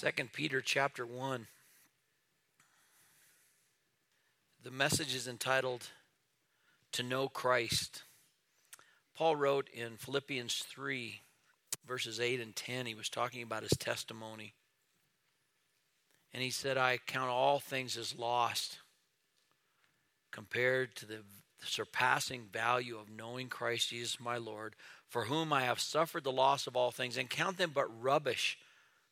Second Peter chapter 1. The message is entitled To Know Christ. Paul wrote in Philippians 3, verses 8 and 10, he was talking about his testimony. And he said, I count all things as lost compared to the surpassing value of knowing Christ Jesus my Lord, for whom I have suffered the loss of all things, and count them but rubbish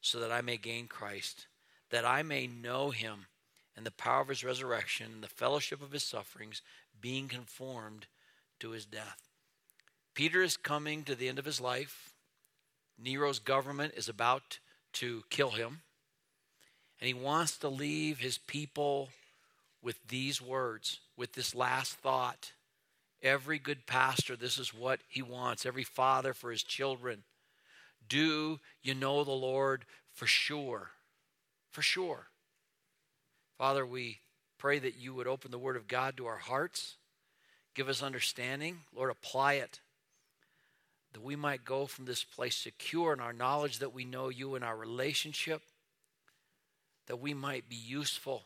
so that I may gain Christ, that I may know him and the power of his resurrection and the fellowship of his sufferings, being conformed to his death. Peter is coming to the end of his life. Nero's government is about to kill him. And he wants to leave his people with these words, with this last thought. Every good pastor, this is what he wants. Every father for his children. Do you know the Lord for sure? For sure. Father, we pray that you would open the Word of God to our hearts, give us understanding. Lord, apply it, that we might go from this place secure in our knowledge that we know you in our relationship, that we might be useful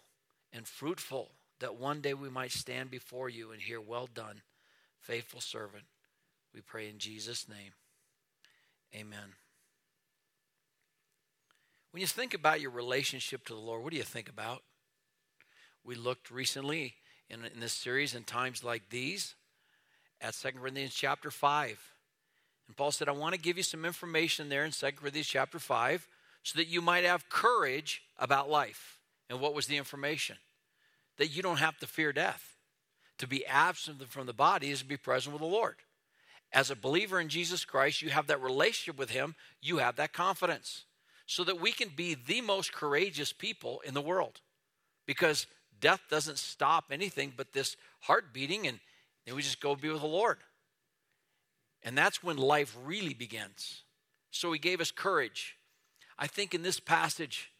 and fruitful, that one day we might stand before you and hear, Well done, faithful servant. We pray in Jesus' name. Amen. When you think about your relationship to the Lord, what do you think about? We looked recently in, in this series in times like these at 2 Corinthians chapter 5. And Paul said, I want to give you some information there in 2 Corinthians chapter 5 so that you might have courage about life. And what was the information? That you don't have to fear death. To be absent from the body is to be present with the Lord. As a believer in Jesus Christ, you have that relationship with Him, you have that confidence so that we can be the most courageous people in the world. Because death doesn't stop anything but this heart beating, and then we just go be with the Lord. And that's when life really begins. So he gave us courage. I think in this passage,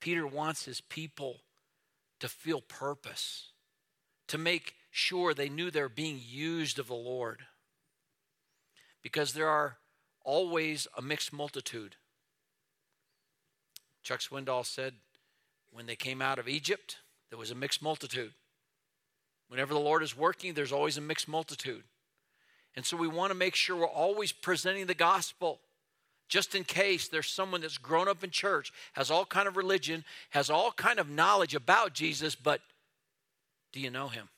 Peter wants his people to feel purpose, to make sure they knew they're being used of the Lord. Because there are always a mixed multitude. Chuck Swindoll said, when they came out of Egypt, there was a mixed multitude. Whenever the Lord is working, there's always a mixed multitude. And so we want to make sure we're always presenting the gospel just in case there's someone that's grown up in church has all kind of religion has all kind of knowledge about jesus but do you know him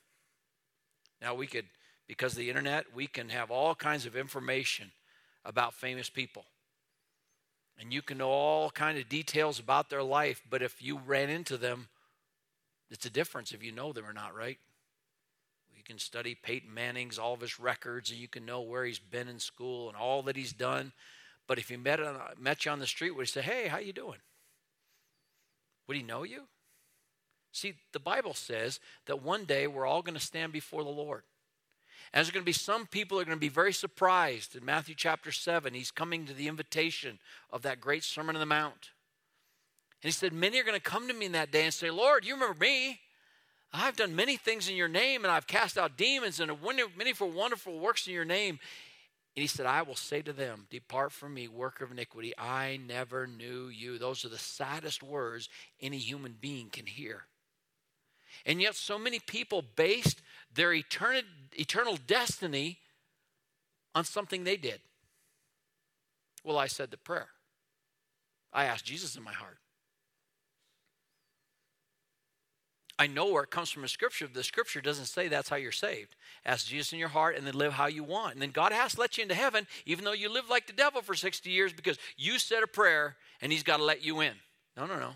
now we could because of the internet we can have all kinds of information about famous people and you can know all kind of details about their life but if you ran into them it's a difference if you know them or not right? You can study peyton manning's all of his records and you can know where he's been in school and all that he's done. But if he met, met you on the street would he say hey how you doing? Would he know you? See the bible says that one day we're all going to stand before the lord and there's going to be some people are going to be very surprised. In Matthew chapter 7, he's coming to the invitation of that great Sermon on the Mount. And he said, Many are going to come to me in that day and say, Lord, you remember me. I've done many things in your name, and I've cast out demons and many for wonderful works in your name. And he said, I will say to them, Depart from me, worker of iniquity. I never knew you. Those are the saddest words any human being can hear. And yet, so many people based their eternal, eternal destiny on something they did. Well, I said the prayer. I asked Jesus in my heart. I know where it comes from in Scripture. The Scripture doesn't say that's how you're saved. Ask Jesus in your heart and then live how you want. And then God has to let you into heaven, even though you live like the devil for 60 years because you said a prayer and He's got to let you in. No, no, no.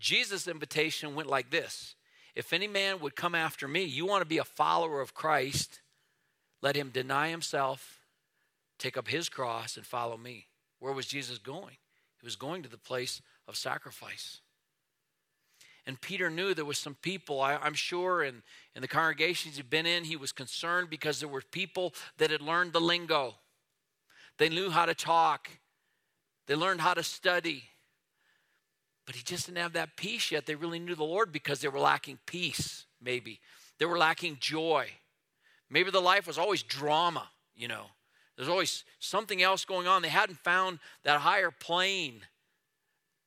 Jesus' invitation went like this if any man would come after me, you want to be a follower of Christ, let him deny himself, take up his cross, and follow me. Where was Jesus going? He was going to the place of sacrifice. And Peter knew there was some people, I, am sure, in, in the congregations he'd been in, he was concerned because there were people that had learned the lingo. They knew how to talk, they learned how to study, but he just didn't have that peace yet. They really knew the Lord because they were lacking peace, maybe. They were lacking joy. Maybe the life was always drama, you know. There's always something else going on. They hadn't found that higher plane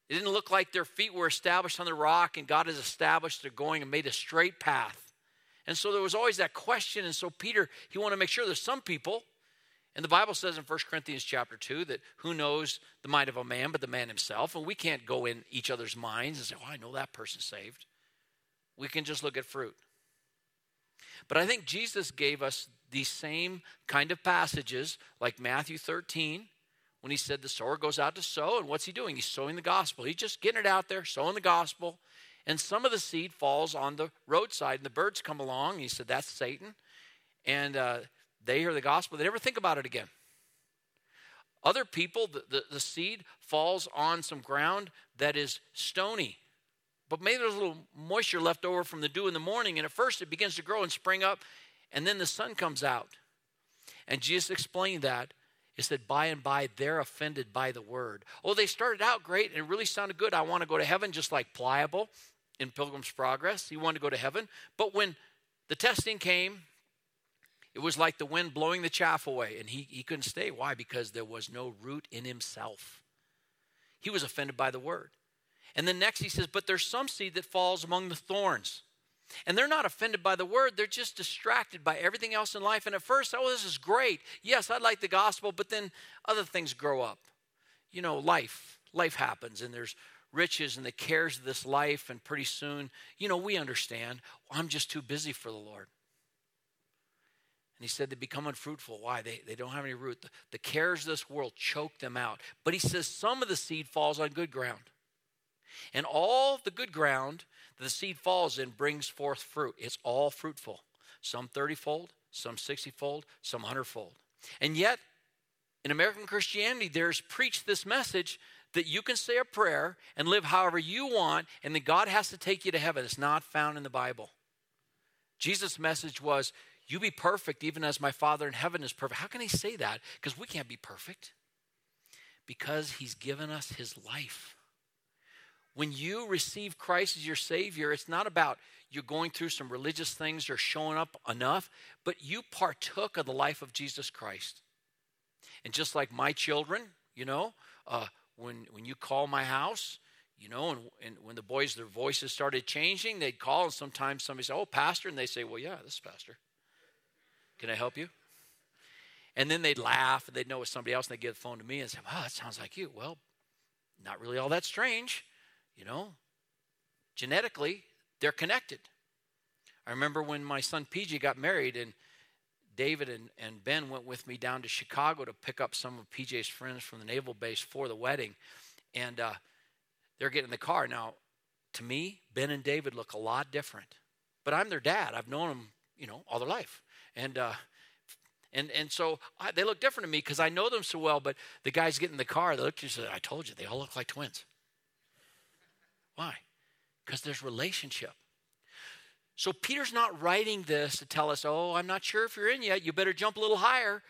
It didn't look like their feet were established on the rock and God has established their going and made a straight path. And so there was always that question. And so Peter, he wanted to make sure there's some people, and the Bible says in 1 Corinthians chapter 2 that who knows the mind of a man but the man himself. And we can't go in each other's minds and say, oh, I know that person's saved. We can just look at fruit. But I think Jesus gave us these same kind of passages, like Matthew 13, when he said the sower goes out to sow. And what's he doing? He's sowing the gospel. He's just getting it out there, sowing the gospel. And some of the seed falls on the roadside, and the birds come along. he said, That's Satan. And uh, they hear the gospel, they never think about it again. Other people, the, the, the, seed falls on some ground that is stony. But maybe there's a little moisture left over from the dew in the morning, and at first it begins to grow and spring up, and then the sun comes out. And Jesus explained that is that. By and by, they're offended by the word. Oh, they started out great and it really sounded good. I want to go to heaven, just like Pliable in Pilgrim's Progress. He wanted to go to heaven. But when the testing came, it was like the wind blowing the chaff away, and he, he couldn't stay. Why? Because there was no root in himself. He was offended by the word. And then next he says, But there's some seed that falls among the thorns. And they're not offended by the word, they're just distracted by everything else in life. And at first, oh, this is great. Yes, I like the gospel, but then other things grow up. You know, life, life happens, and there's riches and the cares of this life, and pretty soon, you know, we understand, oh, I'm just too busy for the Lord. And he said they become unfruitful. Why? They, they don't have any root. The, the cares of this world choke them out. But he says some of the seed falls on good ground. And all the good ground that the seed falls in brings forth fruit. It's all fruitful. Some 30 fold, some 60 fold, some 100 fold. And yet, in American Christianity, there's preached this message that you can say a prayer and live however you want, and that God has to take you to heaven. It's not found in the Bible. Jesus' message was you be perfect even as my Father in heaven is perfect. How can he say that? Because we can't be perfect. Because he's given us his life. When you receive Christ as your Savior, it's not about you're going through some religious things or showing up enough, but you partook of the life of Jesus Christ. And just like my children, you know, uh, when, when you call my house, you know, and, and when the boys, their voices started changing, they'd call, and sometimes somebody say, Oh, Pastor. And they say, Well, yeah, this is Pastor. Can I help you? And then they'd laugh and they'd know it was somebody else and they'd give the phone to me and say, Oh, that sounds like you. Well, not really all that strange, you know. Genetically, they're connected. I remember when my son PJ got married and David and, and Ben went with me down to Chicago to pick up some of PJ's friends from the naval base for the wedding. And uh, they're getting in the car. Now, to me, Ben and David look a lot different. But I'm their dad. I've known them, you know, all their life. And uh, and and so I, they look different to me because I know them so well. But the guys get in the car, they look at you and say, "I told you, they all look like twins." Why? Because there's relationship. So Peter's not writing this to tell us, "Oh, I'm not sure if you're in yet. You better jump a little higher."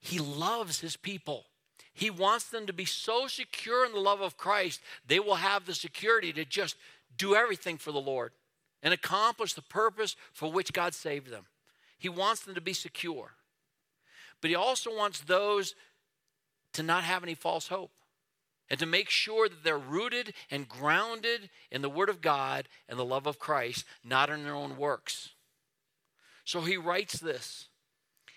He loves his people. He wants them to be so secure in the love of Christ, they will have the security to just do everything for the Lord and accomplish the purpose for which God saved them. He wants them to be secure. But he also wants those to not have any false hope and to make sure that they're rooted and grounded in the Word of God and the love of Christ, not in their own works. So he writes this.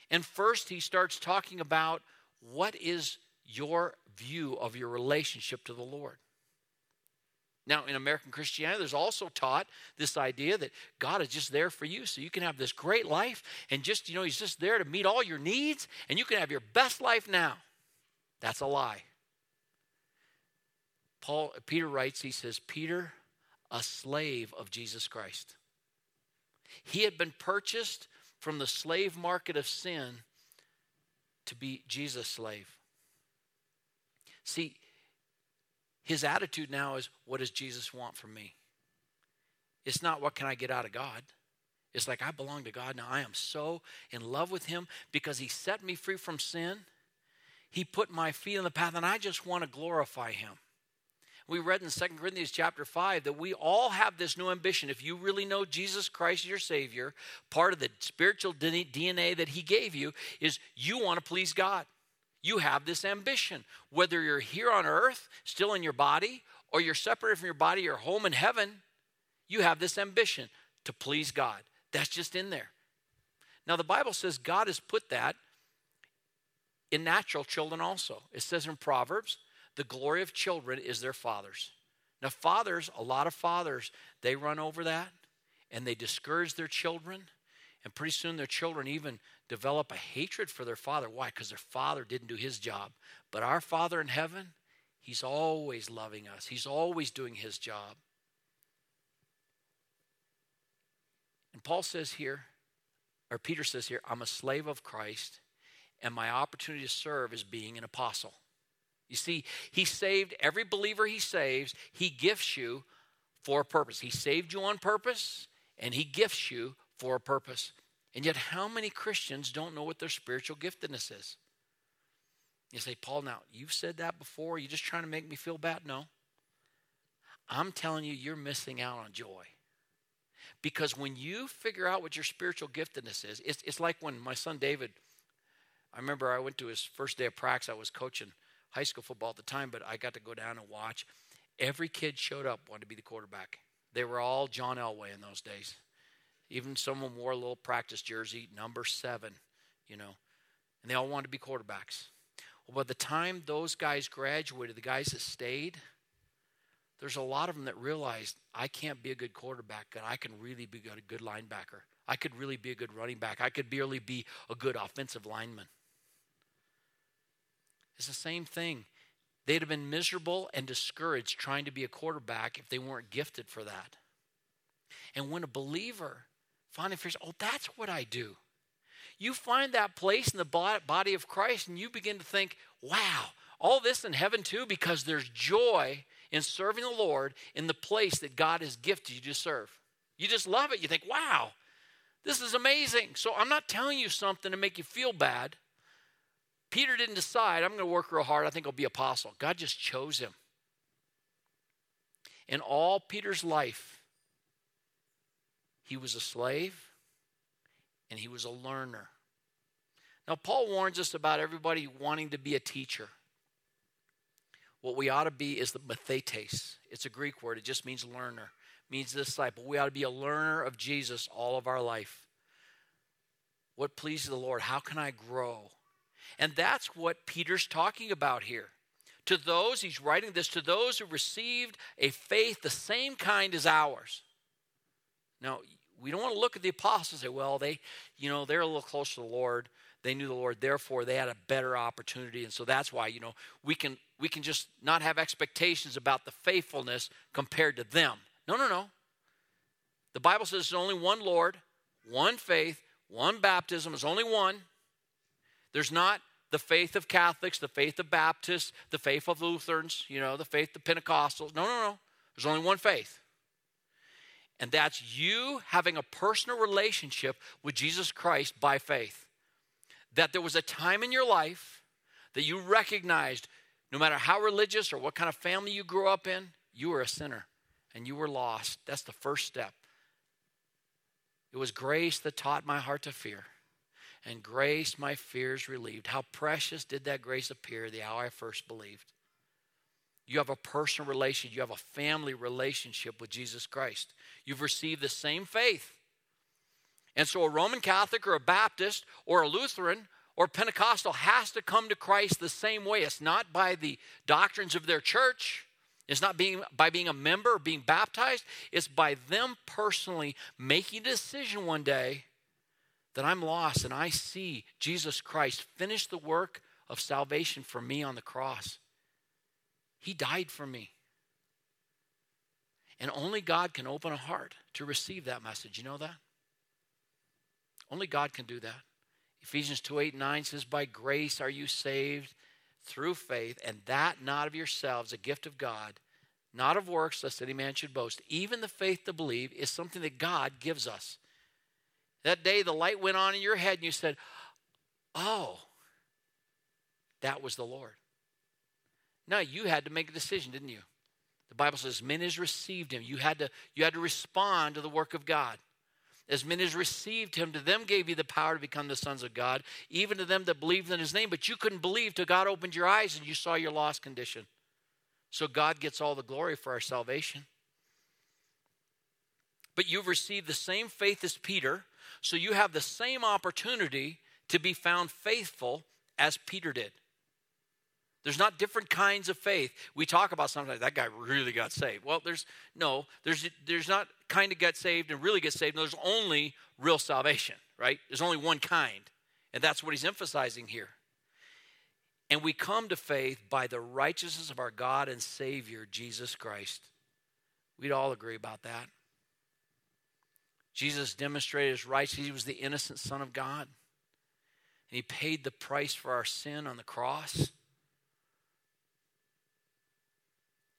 And first, he starts talking about what is your view of your relationship to the Lord. Now, in American Christianity, there's also taught this idea that God is just there for you so you can have this great life and just, you know, He's just there to meet all your needs and you can have your best life now. That's a lie. Paul Peter writes, he says, Peter, a slave of Jesus Christ. He had been purchased from the slave market of sin to be Jesus' slave. See, his attitude now is, what does Jesus want from me? It's not, what can I get out of God? It's like, I belong to God now. I am so in love with Him because He set me free from sin. He put my feet on the path, and I just want to glorify Him. We read in 2 Corinthians chapter 5 that we all have this new ambition. If you really know Jesus Christ your Savior, part of the spiritual DNA that He gave you is you want to please God you have this ambition. Whether you're here on earth, still in your body, or you're separated from your body, you're home in heaven, you have this ambition to please God. That's just in there. Now, the Bible says God has put that in natural children also. It says in Proverbs, the glory of children is their fathers. Now, fathers, a lot of fathers, they run over that and they discourage their children. And pretty soon their children even develop a hatred for their father. Why? Because their father didn't do his job. But our Father in heaven, He's always loving us, He's always doing His job. And Paul says here, or Peter says here, I'm a slave of Christ, and my opportunity to serve is being an apostle. You see, he saved every believer he saves, he gifts you for a purpose. He saved you on purpose, and he gifts you for a purpose. And yet, how many Christians don't know what their spiritual giftedness is? You say, Paul, now, you've said that before. You're you just trying to make me feel bad? No. I'm telling you, you're missing out on joy. Because when you figure out what your spiritual giftedness is, it's, it's like when my son David, I remember I went to his first day of practice. I was coaching high school football at the time, but I got to go down and watch. Every kid showed up, wanted to be the quarterback. They were all John Elway in those days. Even someone wore a little practice jersey, number seven, you know, and they all wanted to be quarterbacks. Well, by the time those guys graduated, the guys that stayed, there's a lot of them that realized I can't be a good quarterback, but I can really be a good linebacker. I could really be a good running back. I could barely be a good offensive lineman. It's the same thing. They'd have been miserable and discouraged trying to be a quarterback if they weren't gifted for that. And when a believer finally figures, oh, that's what I do, you find that place in the body of Christ and you begin to think, wow, all this in heaven too, because there's joy in serving the Lord in the place that God has gifted you to serve. You just love it. You think, wow, this is amazing. So I'm not telling you something to make you feel bad. Peter didn't decide, I'm going to work real hard. I think I'll be apostle. God just chose him. In all Peter's life, he was a slave and he was a learner. Now, Paul warns us about everybody wanting to be a teacher. What we ought to be is the mathetes. It's a Greek word, it just means learner, it means disciple. We ought to be a learner of Jesus all of our life. What pleases the Lord? How can I grow? And that's what Peter's talking about here. To those, he's writing this to those who received a faith the same kind as ours. Now, we don't want to look at the apostles and say, well, they, you know, they're a little closer to the Lord. They knew the Lord, therefore they had a better opportunity. And so that's why, you know, we can we can just not have expectations about the faithfulness compared to them. No, no, no. The Bible says there's only one Lord, one faith, one baptism. There's only one. There's not the faith of Catholics, the faith of Baptists, the faith of Lutherans, you know, the faith of Pentecostals. No, no, no. There's only one faith. And that's you having a personal relationship with Jesus Christ by faith. That there was a time in your life that you recognized, no matter how religious or what kind of family you grew up in, you were a sinner and you were lost. That's the first step. It was grace that taught my heart to fear and grace my fears relieved. How precious did that grace appear the hour I first believed. You have a personal relationship, you have a family relationship with Jesus Christ. You've received the same faith. And so a Roman Catholic or a Baptist or a Lutheran or Pentecostal has to come to Christ the same way. It's not by the doctrines of their church. It's not being by being a member or being baptized. It's by them personally making a decision one day that I'm lost and I see Jesus Christ finish the work of salvation for me on the cross. He died for me. And only God can open a heart to receive that message. You know that? Only God can do that. Ephesians 2 8 9 says, By grace are you saved through faith, and that not of yourselves, a gift of God, not of works, lest any man should boast. Even the faith to believe is something that God gives us. That day the light went on in your head and you said, Oh, that was the Lord. Now you had to make a decision, didn't you? The Bible says, men has received him. You had to, you had to respond to the work of God. As men as received him, to them gave you the power to become the sons of God, even to them that believed in his name. But you couldn't believe till God opened your eyes and you saw your lost condition. So God gets all the glory for our salvation. But you've received the same faith as Peter, so you have the same opportunity to be found faithful as Peter did. There's not different kinds of faith. We talk about sometimes that guy really got saved. Well, there's no, there's there's not kind of get saved and really get saved. There's only real salvation, right? There's only one kind. And that's what he's emphasizing here. And we come to faith by the righteousness of our God and Savior, Jesus Christ. We'd all agree about that. Jesus demonstrated his righteousness. He was the innocent Son of God. And he paid the price for our sin on the cross.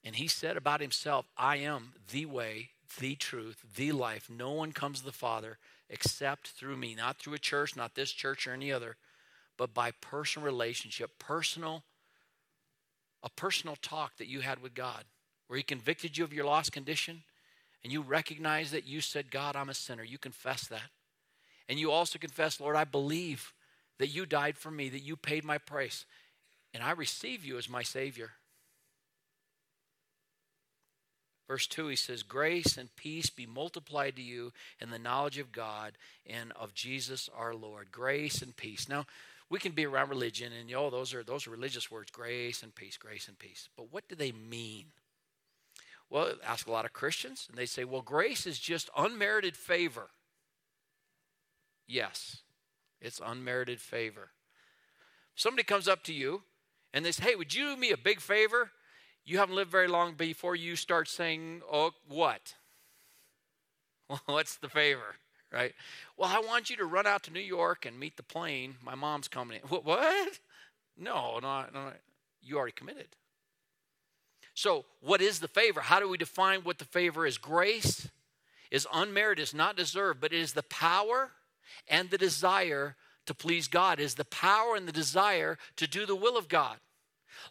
And he said about himself, I am the way, the truth, the life. No one comes to the Father except through me, not through a church, not this church or any other, but by personal relationship, personal, a personal talk that you had with God, where He convicted you of your lost condition, and you recognize that you said, God, I'm a sinner. You confess that. And you also confess, Lord, I believe that you died for me, that you paid my price, and I receive you as my Savior. Verse 2, he says, Grace and peace be multiplied to you in the knowledge of God and of Jesus our Lord. Grace and peace. Now, we can be around religion and you know those are those are religious words, grace and peace, grace and peace. But what do they mean? Well, ask a lot of Christians, and they say, well, grace is just unmerited favor. Yes, it's unmerited favor. Somebody comes up to you and they say, hey, would you do me a big favor? You haven't lived very long before you start saying, Oh, what? What's the favor, right? Well, I want you to run out to New York and meet the plane. My mom's coming in. What? what? No, no, no. You already committed. So, what is the favor? How do we define what the favor is? Grace is unmerited, is not deserved, but it is the power and the desire to please God, it is the power and the desire to do the will of God.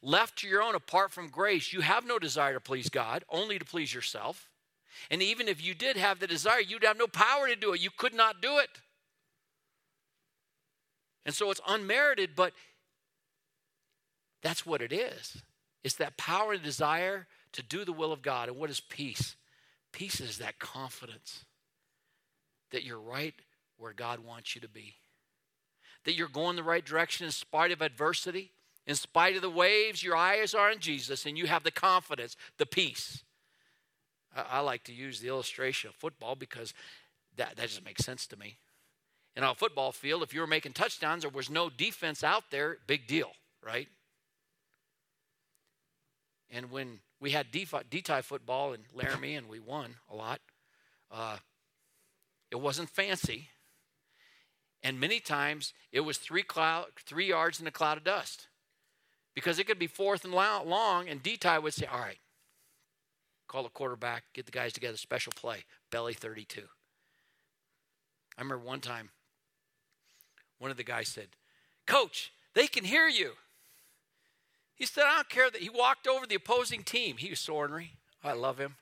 Left to your own, apart from grace, you have no desire to please God, only to please yourself. And even if you did have the desire, you'd have no power to do it. You could not do it. And so it's unmerited, but that's what it is. It's that power and desire to do the will of God. And what is peace? Peace is that confidence that you're right where God wants you to be, that you're going the right direction in spite of adversity, in spite of the waves, your eyes are on Jesus and you have the confidence, the peace. I, I like to use the illustration of football because that, that just makes sense to me. In a football field, if you were making touchdowns, there was no defense out there, big deal, right? And when we had D-tie football in Laramie and we won a lot, uh, it wasn't fancy. And many times it was three, cloud, three yards in a cloud of dust. Because it could be fourth and long, and D-Ty would say, All right, call the quarterback, get the guys together, special play, belly 32. I remember one time, one of the guys said, Coach, they can hear you. He said, I don't care that he walked over the opposing team. He was so ornery. I love him.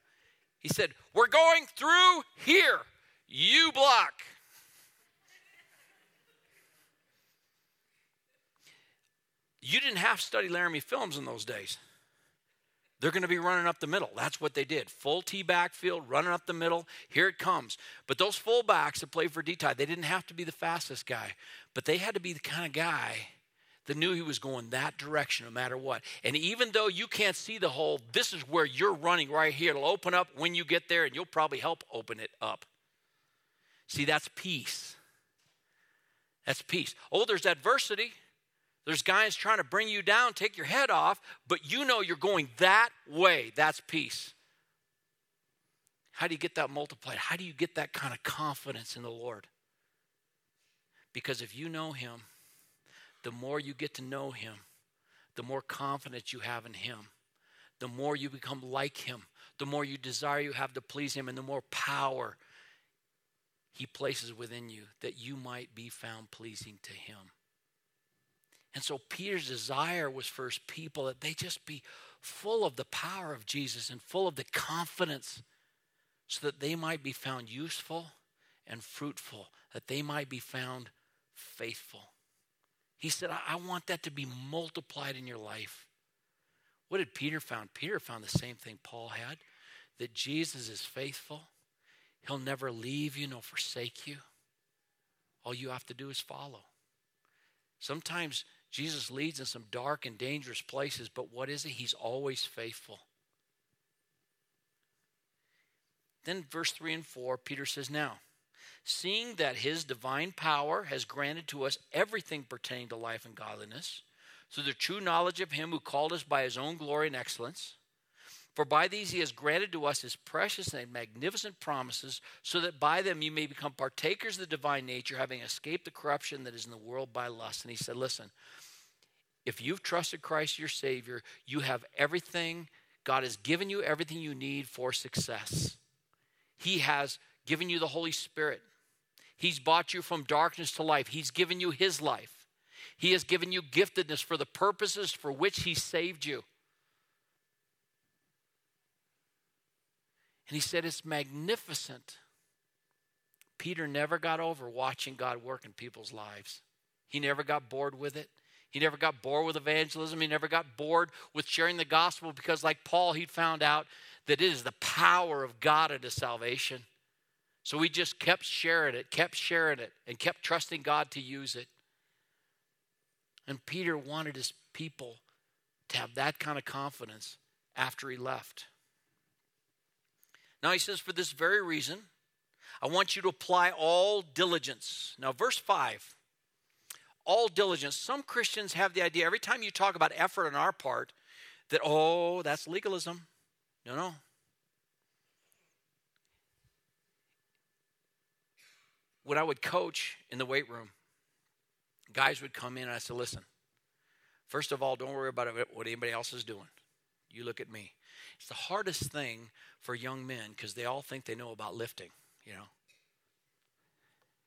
He said, We're going through here. You block. You didn't have to study Laramie films in those days. They're going to be running up the middle. That's what they did. Full T backfield, running up the middle. Here it comes. But those fullbacks that played for D-Ty, they didn't have to be the fastest guy, but they had to be the kind of guy that knew he was going that direction no matter what. And even though you can't see the hole, this is where you're running right here. It'll open up when you get there, and you'll probably help open it up. See, that's peace. That's peace. Oh, there's adversity. There's guys trying to bring you down, take your head off, but you know you're going that way. That's peace. How do you get that multiplied? How do you get that kind of confidence in the Lord? Because if you know Him, the more you get to know Him, the more confidence you have in Him, the more you become like Him, the more you desire you have to please Him, and the more power He places within you that you might be found pleasing to Him. And so Peter's desire was for his people that they just be full of the power of Jesus and full of the confidence so that they might be found useful and fruitful, that they might be found faithful. He said, I, want that to be multiplied in your life. What did Peter found? Peter found the same thing Paul had that Jesus is faithful. He'll never leave you nor forsake you. All you have to do is follow. Sometimes Jesus leads in some dark and dangerous places, but what is it? He's always faithful. Then, verse 3 and 4, Peter says, Now, seeing that his divine power has granted to us everything pertaining to life and godliness, through the true knowledge of him who called us by his own glory and excellence, for by these he has granted to us his precious and magnificent promises, so that by them you may become partakers of the divine nature, having escaped the corruption that is in the world by lust. And he said, Listen, if you've trusted Christ your Savior, you have everything. God has given you everything you need for success. He has given you the Holy Spirit. He's bought you from darkness to life. He's given you His life. He has given you giftedness for the purposes for which He saved you. And he said, It's magnificent. Peter never got over watching God work in people's lives. He never got bored with it. He never got bored with evangelism. He never got bored with sharing the gospel because, like Paul, he found out that it is the power of God unto salvation. So he just kept sharing it, kept sharing it, and kept trusting God to use it. And Peter wanted his people to have that kind of confidence after he left. Now he says, For this very reason, I want you to apply all diligence. Now, verse 5 all diligence. Some Christians have the idea every time you talk about effort on our part that, oh, that's legalism. No, no. When I would coach in the weight room, guys would come in and I said, listen, first of all, don't worry about what anybody else is doing. You look at me. It's the hardest thing for young men because they all think they know about lifting, you know.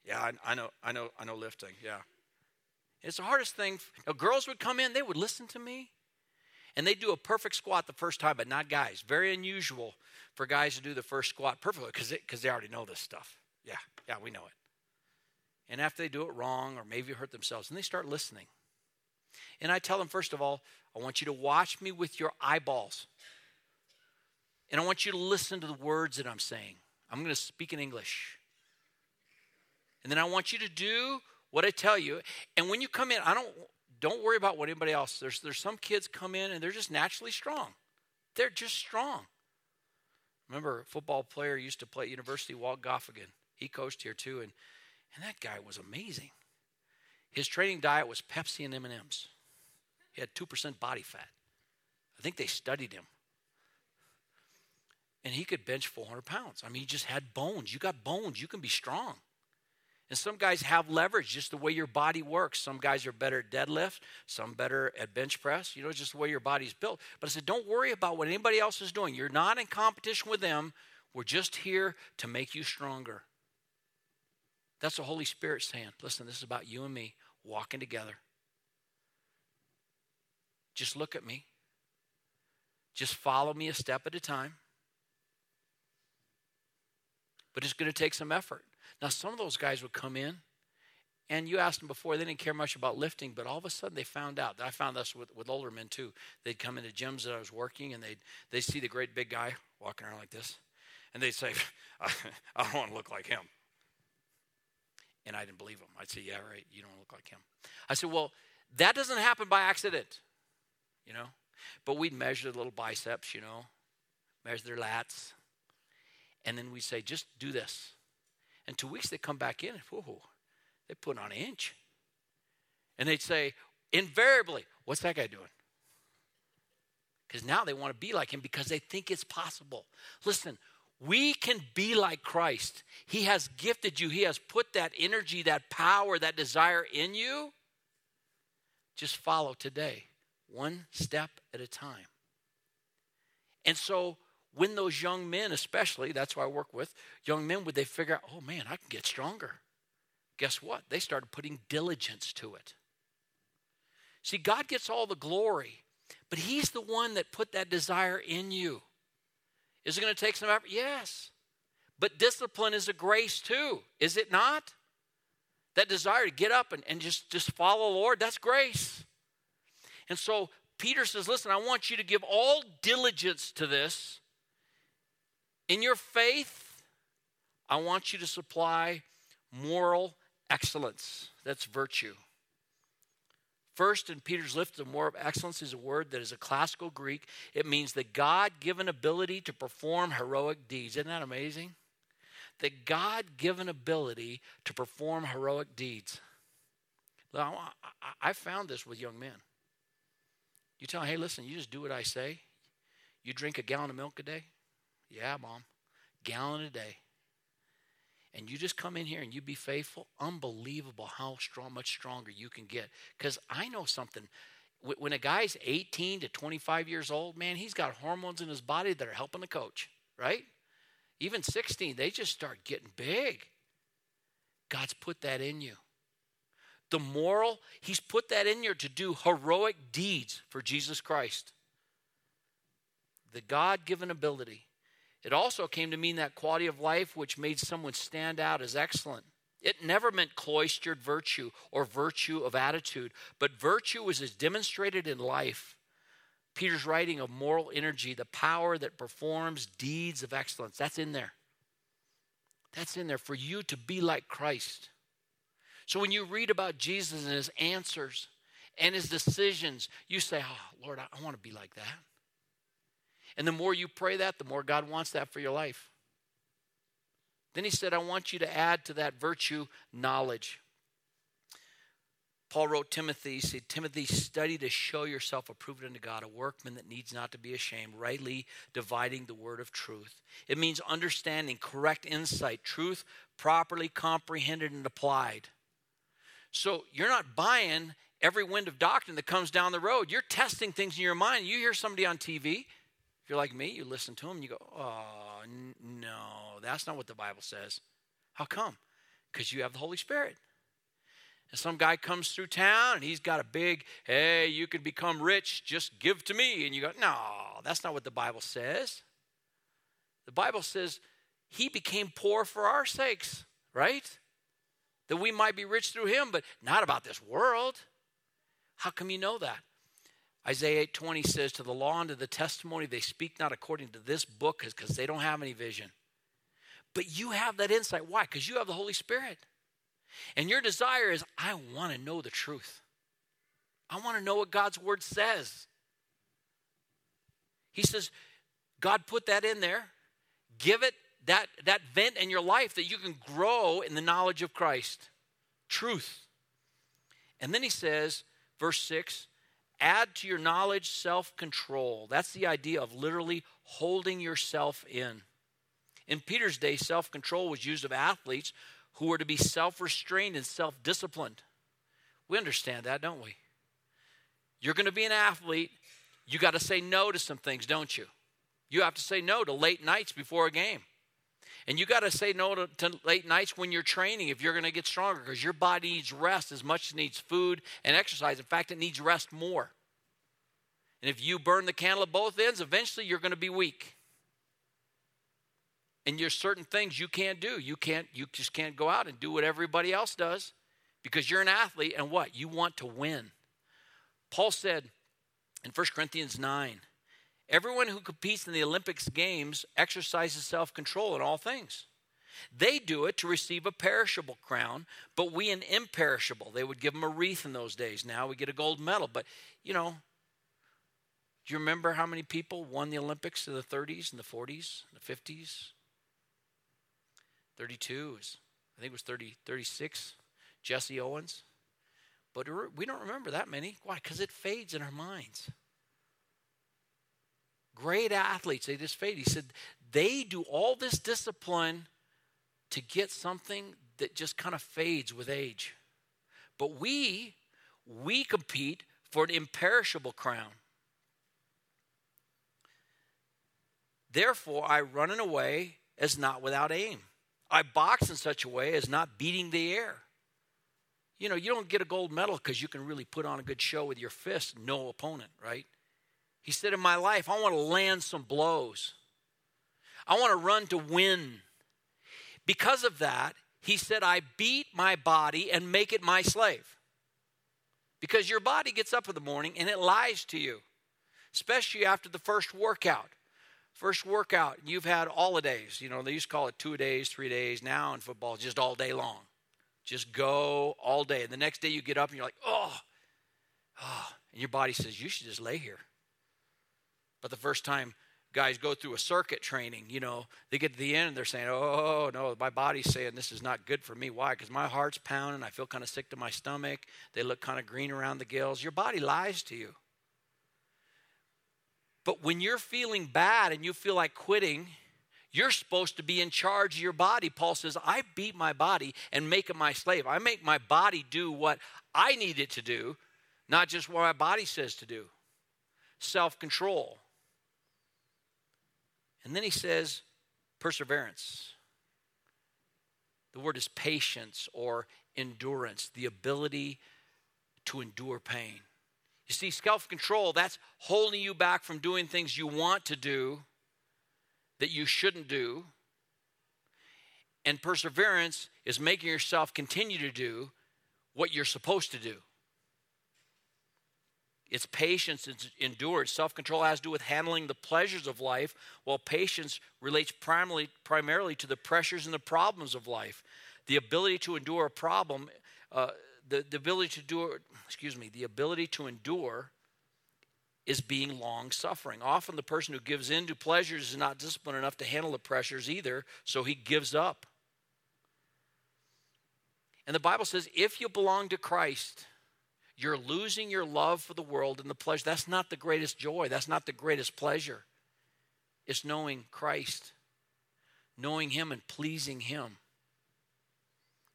Yeah, I, I, know, I know, I know lifting. Yeah, it's the hardest thing. Now, girls would come in, they would listen to me, and they'd do a perfect squat the first time, but not guys. Very unusual for guys to do the first squat perfectly because cause they already know this stuff. Yeah, yeah, we know it. And after they do it wrong or maybe hurt themselves, and they start listening. And I tell them, first of all, I want you to watch me with your eyeballs. And I want you to listen to the words that I'm saying. I'm going to speak in English. And then I want you to do what I tell you. And when you come in, I don't don't worry about what anybody else. There's there's some kids come in and they're just naturally strong. They're just strong. Remember, a football player used to play at University, Walt Goffigan. He coached here too, and and that guy was amazing. His training diet was Pepsi and M&Ms. He had 2% body fat. I think they studied him. And he could bench 400 pounds. I mean, he just had bones. You got bones, you can be strong. And some guys have leverage just the way your body works. Some guys are better at deadlift, some better at bench press. You know, just the way your body's built. But I said, don't worry about what anybody else is doing. You're not in competition with them. We're just here to make you stronger. That's the Holy Spirit saying, listen, this is about you and me walking together. Just look at me. Just follow me a step at a time. But it's going to take some effort. Now, some of those guys would come in, and you asked them before, they didn't care much about lifting, but all of a sudden they found out. I found this with, with older men too. They'd come into gyms that I was working, and they'd, they'd see the great big guy walking around like this, and they'd say, I, I don't want to look like him. And I didn't believe them. I'd say, Yeah, right, you don't look like him. I said, Well, that doesn't happen by accident, you know? But we'd measure the little biceps, you know, measure their lats. And then we'd say, Just do this. And two weeks they come back in, and whoa, they put on an inch. And they'd say, invariably, what's that guy doing? Because now they want to be like him because they think it's possible. Listen, we can be like Christ. He has gifted you, He has put that energy, that power, that desire in you. Just follow today, one step at a time. And so when those young men, especially, that's who I work with, young men, would they figure out, oh man, I can get stronger? Guess what? They started putting diligence to it. See, God gets all the glory, but He's the one that put that desire in you. Is it going to take some effort? Yes. But discipline is a grace too, is it not? That desire to get up and, and just, just follow the Lord, that's grace. And so Peter says, Listen, I want you to give all diligence to this. In your faith, I want you to supply moral excellence. That's virtue. First, in Peter's list, the moral excellence is a word that is a classical Greek. It means the God given ability to perform heroic deeds. Isn't that amazing? The God given ability to perform heroic deeds. Now, I found this with young men. You tell them, hey, listen, you just do what I say. You drink a gallon of milk a day? Yeah, mom. Gallon a day. And you just come in here and you be faithful. Unbelievable how strong, much stronger you can get. Because I know something. When a guy's 18 to 25 years old, man, he's got hormones in his body that are helping the coach, right? Even 16, they just start getting big. God's put that in you the moral, He's put that in you to do heroic deeds for Jesus Christ. The God given ability. It also came to mean that quality of life which made someone stand out as excellent. It never meant cloistered virtue or virtue of attitude, but virtue was as demonstrated in life. Peter's writing of moral energy, the power that performs deeds of excellence. That's in there. That's in there for you to be like Christ. So when you read about Jesus and his answers and his decisions, you say, Oh, Lord, I, want to be like that. And the more you pray that, the more God wants that for your life. Then he said, I want you to add to that virtue knowledge. Paul wrote Timothy, he said, Timothy, study to show yourself approved unto God, a workman that needs not to be ashamed, rightly dividing the word of truth. It means understanding, correct insight, truth properly comprehended and applied. So you're not buying every wind of doctrine that comes down the road. You're testing things in your mind. You hear somebody on TV. If you're like me, you listen to them and you go, oh, n- no, that's not what the Bible says. How come? Because you have the Holy Spirit. And some guy comes through town and he's got a big, hey, you can become rich, just give to me. And you go, no, that's not what the Bible says. The Bible says he became poor for our sakes, right? that we might be rich through him, but not about this world. How come you know that? Isaiah 8:20 says, "To the law and to the testimony they speak not according to this book because they don't have any vision." But you have that insight. Why? Because you have the Holy Spirit. And your desire is, I want to know the truth. I want to know what God's word says. He says, God put that in there. Give it that, that vent in your life that you can grow in the knowledge of Christ. Truth. And then he says, verse 6 add to your knowledge self control. That's the idea of literally holding yourself in. In Peter's day, self control was used of athletes who were to be self restrained and self disciplined. We understand that, don't we? You're going to be an athlete, you got to say no to some things, don't you? You have to say no to late nights before a game. And you got to say no to, to, late nights when you're training if you're going to get stronger because your body needs rest as much as it needs food and exercise. In fact, it needs rest more. And if you burn the candle at both ends, eventually you're going to be weak. And there's certain things you can't do. You can't you just can't go out and do what everybody else does because you're an athlete and what? You want to win. Paul said in 1 Corinthians 9, Everyone who competes in the Olympics Games exercises self control in all things. They do it to receive a perishable crown, but we an imperishable. They would give them a wreath in those days. Now we get a gold medal. But, you know, do you remember how many people won the Olympics in the 30s and the 40s and the 50s? 32 was, I think it was 30, 36. Jesse Owens. But we don't remember that many. Why? Because it fades in our minds. Great athletes, they just fade. He said they do all this discipline to get something that just kind of fades with age. But we, we compete for an imperishable crown. Therefore, I run in a way as not without aim. I box in such a way as not beating the air. You know, you don't get a gold medal because you can really put on a good show with your fist, no opponent, right? He said, In my life, I want to land some blows. I want to run to win. Because of that, he said, I beat my body and make it my slave. Because your body gets up in the morning and it lies to you. especially after the first workout. First workout, you've had all the days. You know, they used to call it two days, three days. Now in football, just all day long. Just go all day. And the next day you get up and you're like, oh, oh. And your body says, you should just lay here. But the first time guys go through a circuit training, you know, they get to the end and they're saying, oh, no, my body's saying this is not good for me. Why? Because my heart's pounding. I feel kind of sick to my stomach. They look kind of green around the gills. Your body lies to you. But when you're feeling bad and you feel like quitting, you're supposed to be in charge of your body. Paul says, I beat my body and make it my slave. I make my body do what I need it to do, not just what my body says to do. Self control. And then he says, perseverance. The word is patience or endurance, the ability to endure pain. You see, self control, that's holding you back from doing things you want to do that you shouldn't do. And perseverance is making yourself continue to do what you're supposed to do. It's patience, it's endurance. Self control has to do with handling the pleasures of life, while patience relates primarily, primarily to the pressures and the problems of life. The ability to endure a problem, uh, the, the ability to do, excuse me, the ability to endure is being long suffering. Often the person who gives in to pleasures is not disciplined enough to handle the pressures either, so he gives up. And the Bible says if you belong to Christ, you're losing your love for the world and the pleasure. That's not the greatest joy. That's not the greatest pleasure. It's knowing Christ, knowing Him and pleasing Him.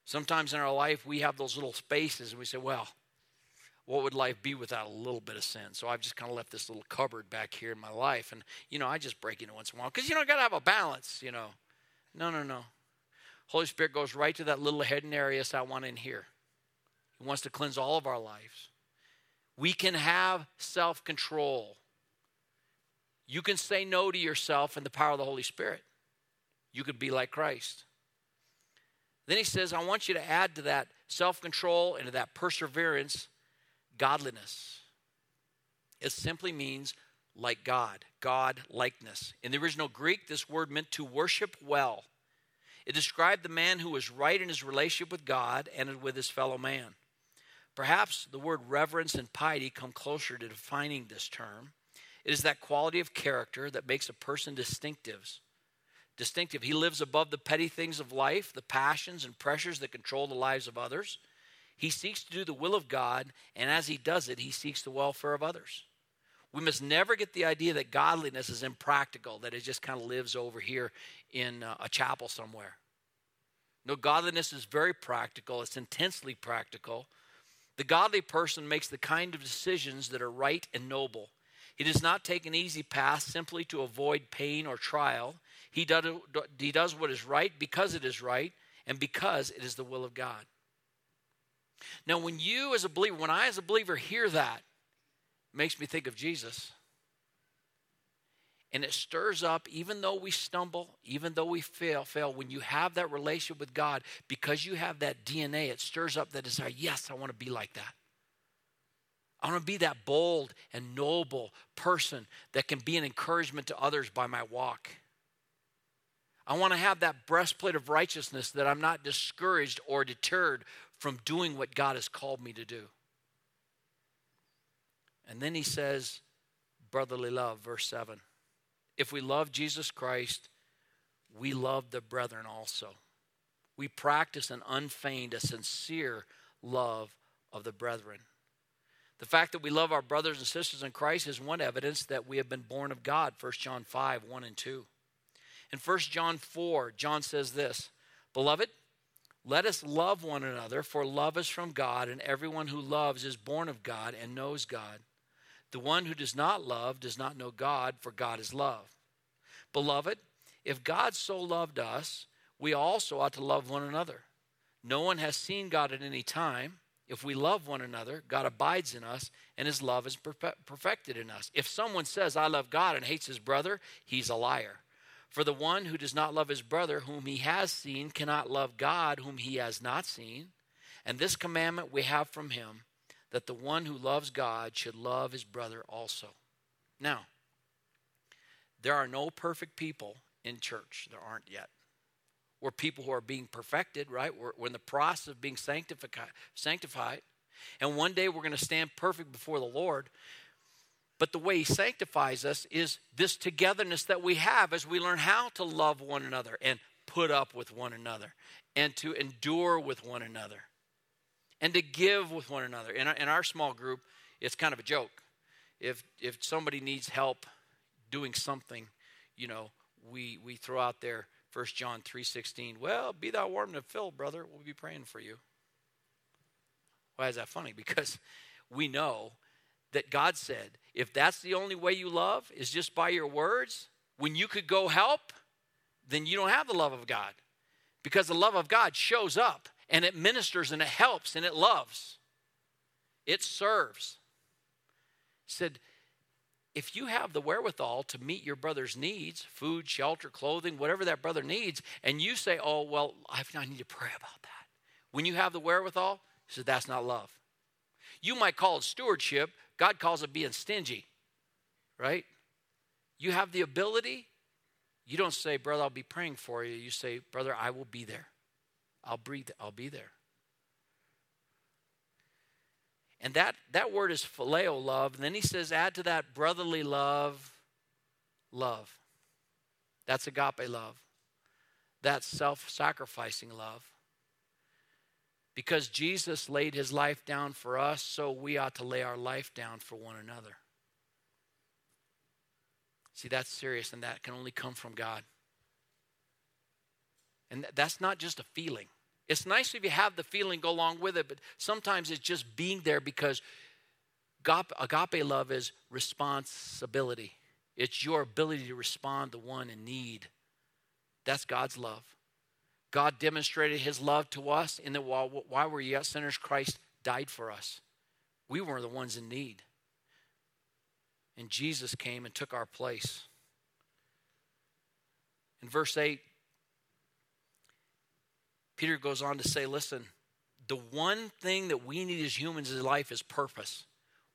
Sometimes in our life, we have those little spaces and we say, well, what would life be without a little bit of sin? So I've just kind of left this little cupboard back here in my life. And, you know, I just break it once in a while because, you know, I got to have a balance, you know. No, no, no. Holy Spirit goes right to that little hidden area I want in here. He wants to cleanse all of our lives. We can have self control. You can say no to yourself in the power of the Holy Spirit. You could be like Christ. Then he says, I want you to add to that self control and to that perseverance godliness. It simply means like God, God likeness. In the original Greek, this word meant to worship well. It described the man who was right in his relationship with God and with his fellow man. Perhaps the word reverence and piety come closer to defining this term. It is that quality of character that makes a person distinctive. Distinctive. He lives above the petty things of life, the passions and pressures that control the lives of others. He seeks to do the will of God, and as he does it, he seeks the welfare of others. We must never get the idea that godliness is impractical, that it just kind of lives over here in uh, a chapel somewhere. No, godliness is very practical, it's intensely practical. The godly person makes the kind of decisions that are right and noble. He does not take an easy path simply to avoid pain or trial. He does, he does what is right because it is right and because it is the will of God. Now, when you as a believer, when I as a believer hear that, makes me think of Jesus. And it stirs up, even though we stumble, even though we fail, fail, when you have that relationship with God, because you have that DNA, it stirs up that desire, yes, I want to be like that. I want to be that bold and noble person that can be an encouragement to others by my walk. I want to have that breastplate of righteousness that I'm not discouraged or deterred from doing what God has called me to do. And then he says, brotherly love, verse 7. If we love Jesus Christ, we love the brethren also. We practice an unfeigned, a sincere love of the brethren. The fact that we love our brothers and sisters in Christ is one evidence that we have been born of God, 1 John 5 1 and 2. In 1 John 4, John says this Beloved, let us love one another, for love is from God, and everyone who loves is born of God and knows God. The one who does not love does not know God, for God is love. Beloved, if God so loved us, we also ought to love one another. No one has seen God at any time. If we love one another, God abides in us, and his love is perfected in us. If someone says, I love God, and hates his brother, he's a liar. For the one who does not love his brother, whom he has seen, cannot love God, whom he has not seen. And this commandment we have from him that the one who loves God should love his brother also. Now, there are no perfect people in church. There aren't yet. We're people who are being perfected, right? We're, we're in the process of being sanctified, sanctified. And one day we're going to stand perfect before the Lord. But the way He sanctifies us is this togetherness that we have as we learn how to love one another and put up with one another and to endure with one another and to give with one another. In our, in our small group, it's kind of a joke. If, if somebody needs help doing something, you know, we, we throw out there 1 John 3.16, well, be thou warmed and filled, brother. We'll be praying for you. Why is that funny? Because we know that God said, if that's the only way you love is just by your words, when you could go help, then you don't have the love of God. Because the love of God shows up and it ministers and it helps and it loves. It serves. He said, if you have the wherewithal to meet your brother's needs, food, shelter, clothing, whatever that brother needs, and you say, oh, well, I need to pray about that. When you have the wherewithal, he said, that's not love. You might call it stewardship. God calls it being stingy, right? You have the ability. You don't say, brother, I'll be praying for you. You say, brother, I will be there. I'll breathe. I'll be there. And that, that word is phileo love. And then he says, add to that brotherly love, love. That's agape love. That's self sacrificing love. Because Jesus laid his life down for us, so we ought to lay our life down for one another. See, that's serious, and that can only come from God. And that's not just a feeling. It's nice if you have the feeling go along with it, but sometimes it's just being there because agape love is responsibility. It's your ability to respond to one in need. That's God's love. God demonstrated his love to us in that while, while we were yet sinners, Christ died for us. We were the ones in need. And Jesus came and took our place. In verse 8, Peter goes on to say, listen, the one thing that we need as humans in life is purpose.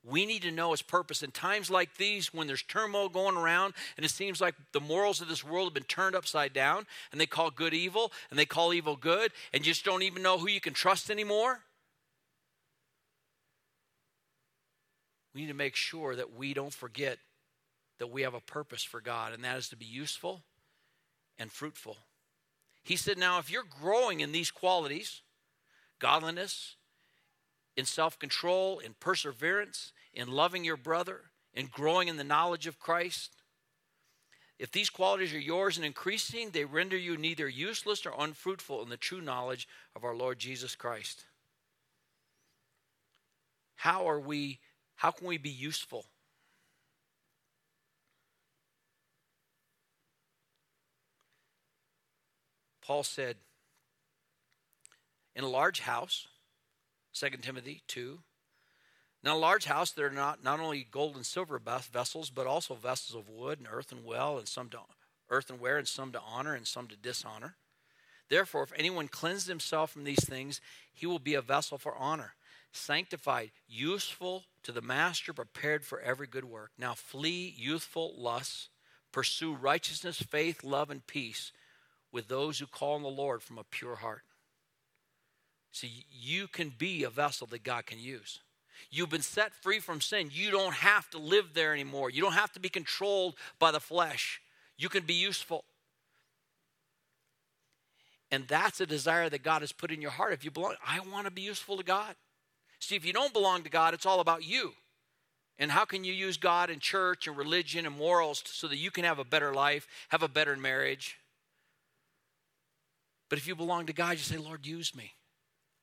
We need to know his purpose. In times like these, when there's turmoil going around and it seems like the morals of this world have been turned upside down and they call good evil and they call evil good and just don't even know who you can trust anymore, we need to make sure that we don't forget that we have a purpose for God, and that is to be useful and fruitful. He said, Now, if you're growing in these qualities, godliness, in self control, in perseverance, in loving your brother, in growing in the knowledge of Christ, if these qualities are yours and increasing, they render you neither useless nor unfruitful in the true knowledge of our Lord Jesus Christ. How are we, how can we be useful? Paul said, in a large house, 2 Timothy 2, now, a large house, there are not, not only gold and silver vessels, but also vessels of wood and earth and well, and some to earthenware, and some to honor, and some to dishonor. Therefore, if anyone cleanses himself from these things, he will be a vessel for honor, sanctified, useful to the master, prepared for every good work. Now, flee youthful lusts, pursue righteousness, faith, love, and peace with those who call on the Lord from a pure heart. See, you can be a vessel that God can use. You've been set free from sin. You don't have to live there anymore. You don't have to be controlled by the flesh. You can be useful. And that's a desire that God has put in your heart. If you belong, I want to be useful to God. See, if you don't belong to God, it's all about you. And how can you use God and church and religion and morals so that you can have a better life, have a better marriage, but if you belong to God, you say, Lord, use me.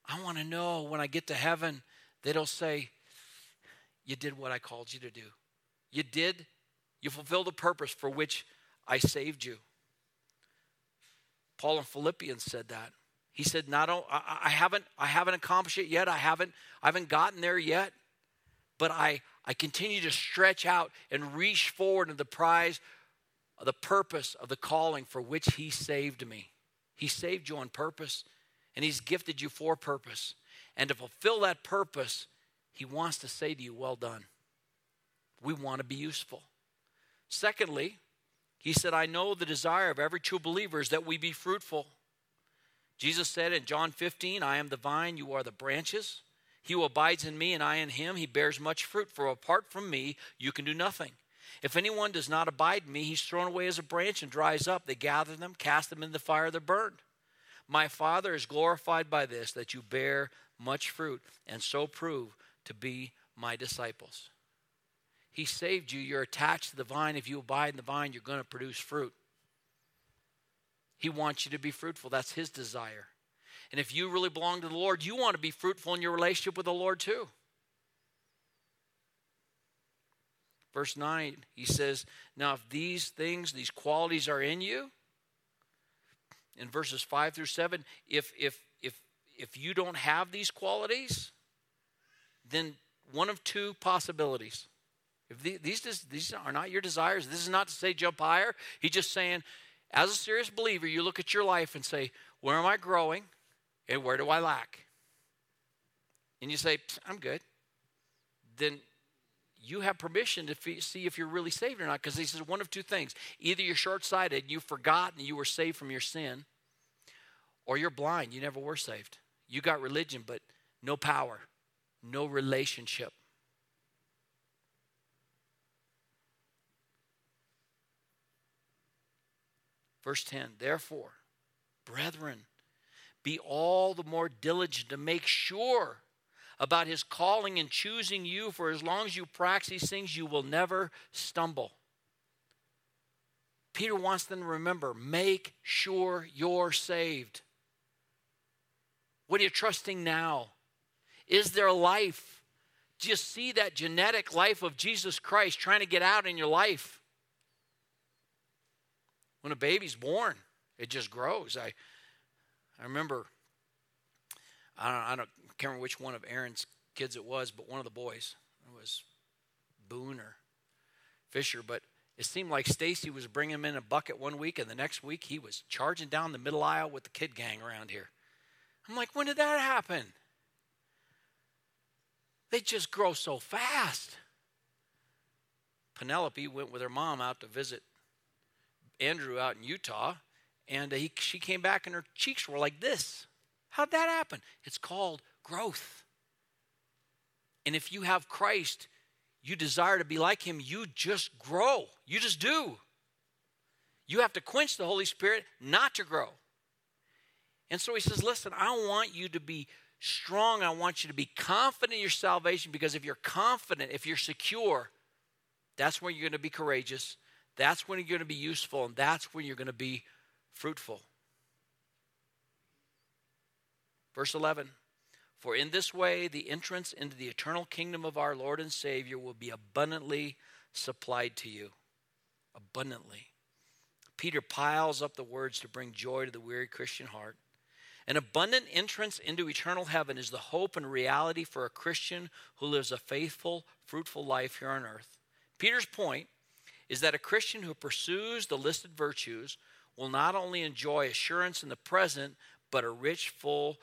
I want to know when I get to heaven that He'll say, You did what I called you to do. You did, you fulfilled the purpose for which I saved you. Paul in Philippians said that. He said, "Not I, I haven't, I haven't accomplished it yet. I haven't, I haven't gotten there yet, but I, I continue to stretch out and reach forward to the prize, the purpose of the calling for which He saved me." He saved you on purpose, and He's gifted you for purpose. And to fulfill that purpose, He wants to say to you, Well done. We want to be useful. Secondly, he said, I know the desire of every true believer is that we be fruitful. Jesus said in John 15, I am the vine, you are the branches. He who abides in me and I in him, he bears much fruit, for apart from me, you can do nothing. If anyone does not abide in me, he's thrown away as a branch and dries up. They gather them, cast them in the fire, they're burned. My Father is glorified by this, that you bear much fruit, and so prove to be my disciples. He saved you. You're attached to the vine. If you abide in the vine, you're going to produce fruit. He wants you to be fruitful. That's His desire. And if you really belong to the Lord, you want to be fruitful in your relationship with the Lord too. Verse 9, he says, Now if these things, these qualities are in you, in verses 5 through 7, if if if if you don't have these qualities, then one of two possibilities. If these, these are not your desires, this is not to say jump higher. He's just saying, as a serious believer, you look at your life and say, where am I growing and where do I lack? And you say, I'm good. Then you have permission to see if you're really saved or not because he says one of two things. Either you're short sighted, you've forgotten you were saved from your sin, or you're blind, you never were saved. You got religion, but no power, no relationship. Verse 10 Therefore, brethren, be all the more diligent to make sure about his calling and choosing you, for as long as you practice these things, you will never stumble. Peter wants them to remember make sure you're saved. What are you trusting now? Is there life? Do you see that genetic life of Jesus Christ trying to get out in your life? When a baby's born, it just grows. I, I remember, I don't, I don't can't remember which one of Aaron's kids it was, but one of the boys. It was Boone or Fisher, but it seemed like Stacy was bringing him in a bucket one week, and the next week he was charging down the middle aisle with the kid gang around here. I'm like, when did that happen? They just grow so fast. Penelope went with her mom out to visit Andrew out in Utah, and he, she came back and her cheeks were like this. How'd that happen? It's called growth. And if you have Christ, you desire to be like him, you just grow. You just do. You have to quench the Holy Spirit not to grow. And so he says, Listen, I want you to be strong. I want you to be confident in your salvation because if you're confident, if you're secure, that's when you're going to be courageous. That's when you're going to be useful, and that's when you're going to be fruitful. Verse 11 For in this way the entrance into the eternal kingdom of our Lord and Savior will be abundantly supplied to you. Abundantly. Peter piles up the words to bring joy to the weary Christian heart. An abundant entrance into eternal heaven is the hope and reality for a Christian who lives a faithful, fruitful life here on earth. Peter's point is that a Christian who pursues the listed virtues will not only enjoy assurance in the present, but a rich, full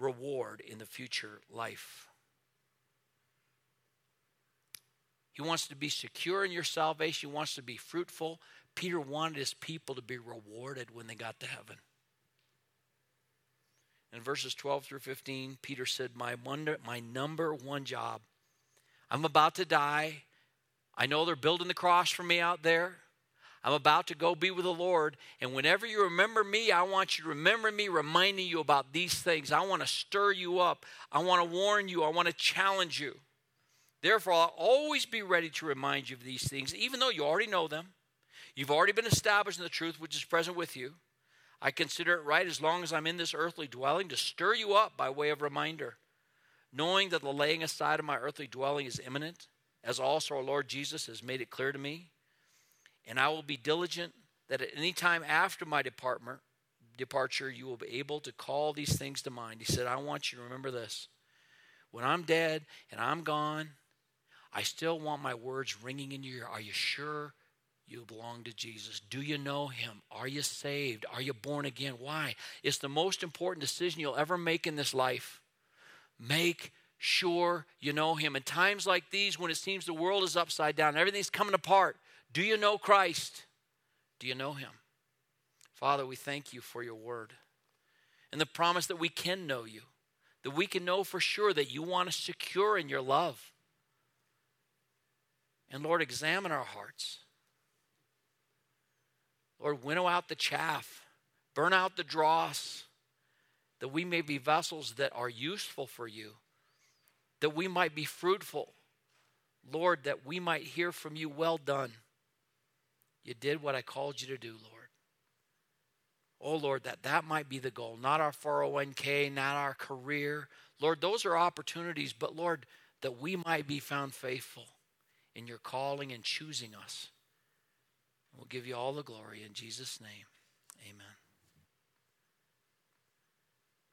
reward in the future life. He wants to be secure in your salvation, he wants to be fruitful. Peter wanted his people to be rewarded when they got to heaven. In verses 12 through 15, Peter said, My, wonder, my number one job, I'm about to die I know they're building the cross for me out there. I'm about to go be with the Lord. And whenever you remember me, I want you to remember me reminding you about these things. I want to stir you up. I want to warn you. I want to challenge you. Therefore, I'll always be ready to remind you of these things, even though you already know them. You've already been established in the truth which is present with you. I consider it right as long as I'm in this earthly dwelling to stir you up by way of reminder, knowing that the laying aside of my earthly dwelling is imminent as also our Lord Jesus has made it clear to me. And I will be diligent that at any time after my departure, you will be able to call these things to mind. He said, I want you to remember this. When I'm dead and I'm gone, I still want my words ringing in your ear. Are you sure you belong to Jesus? Do you know him? Are you saved? Are you born again? Why? It's the most important decision you'll ever make in this life. Make sure you know Him. In times like these, when it seems the world is upside down, everything's coming apart, Do you know Christ? Do you know him? Father, we thank you for your word and the promise that we can know you, that we can know for sure that you want us secure in your love. And Lord, examine our hearts. Lord, winnow out the chaff, burn out the dross, that we may be vessels that are useful for you, that we might be fruitful. Lord, that we might hear from you, well done. You did what I called you to do, Lord. Oh, Lord, that that might be the goal, not our 401k, not our career. Lord, those are opportunities, but Lord, that we might be found faithful in your calling and choosing us. We'll give you all the glory in Jesus' name. Amen.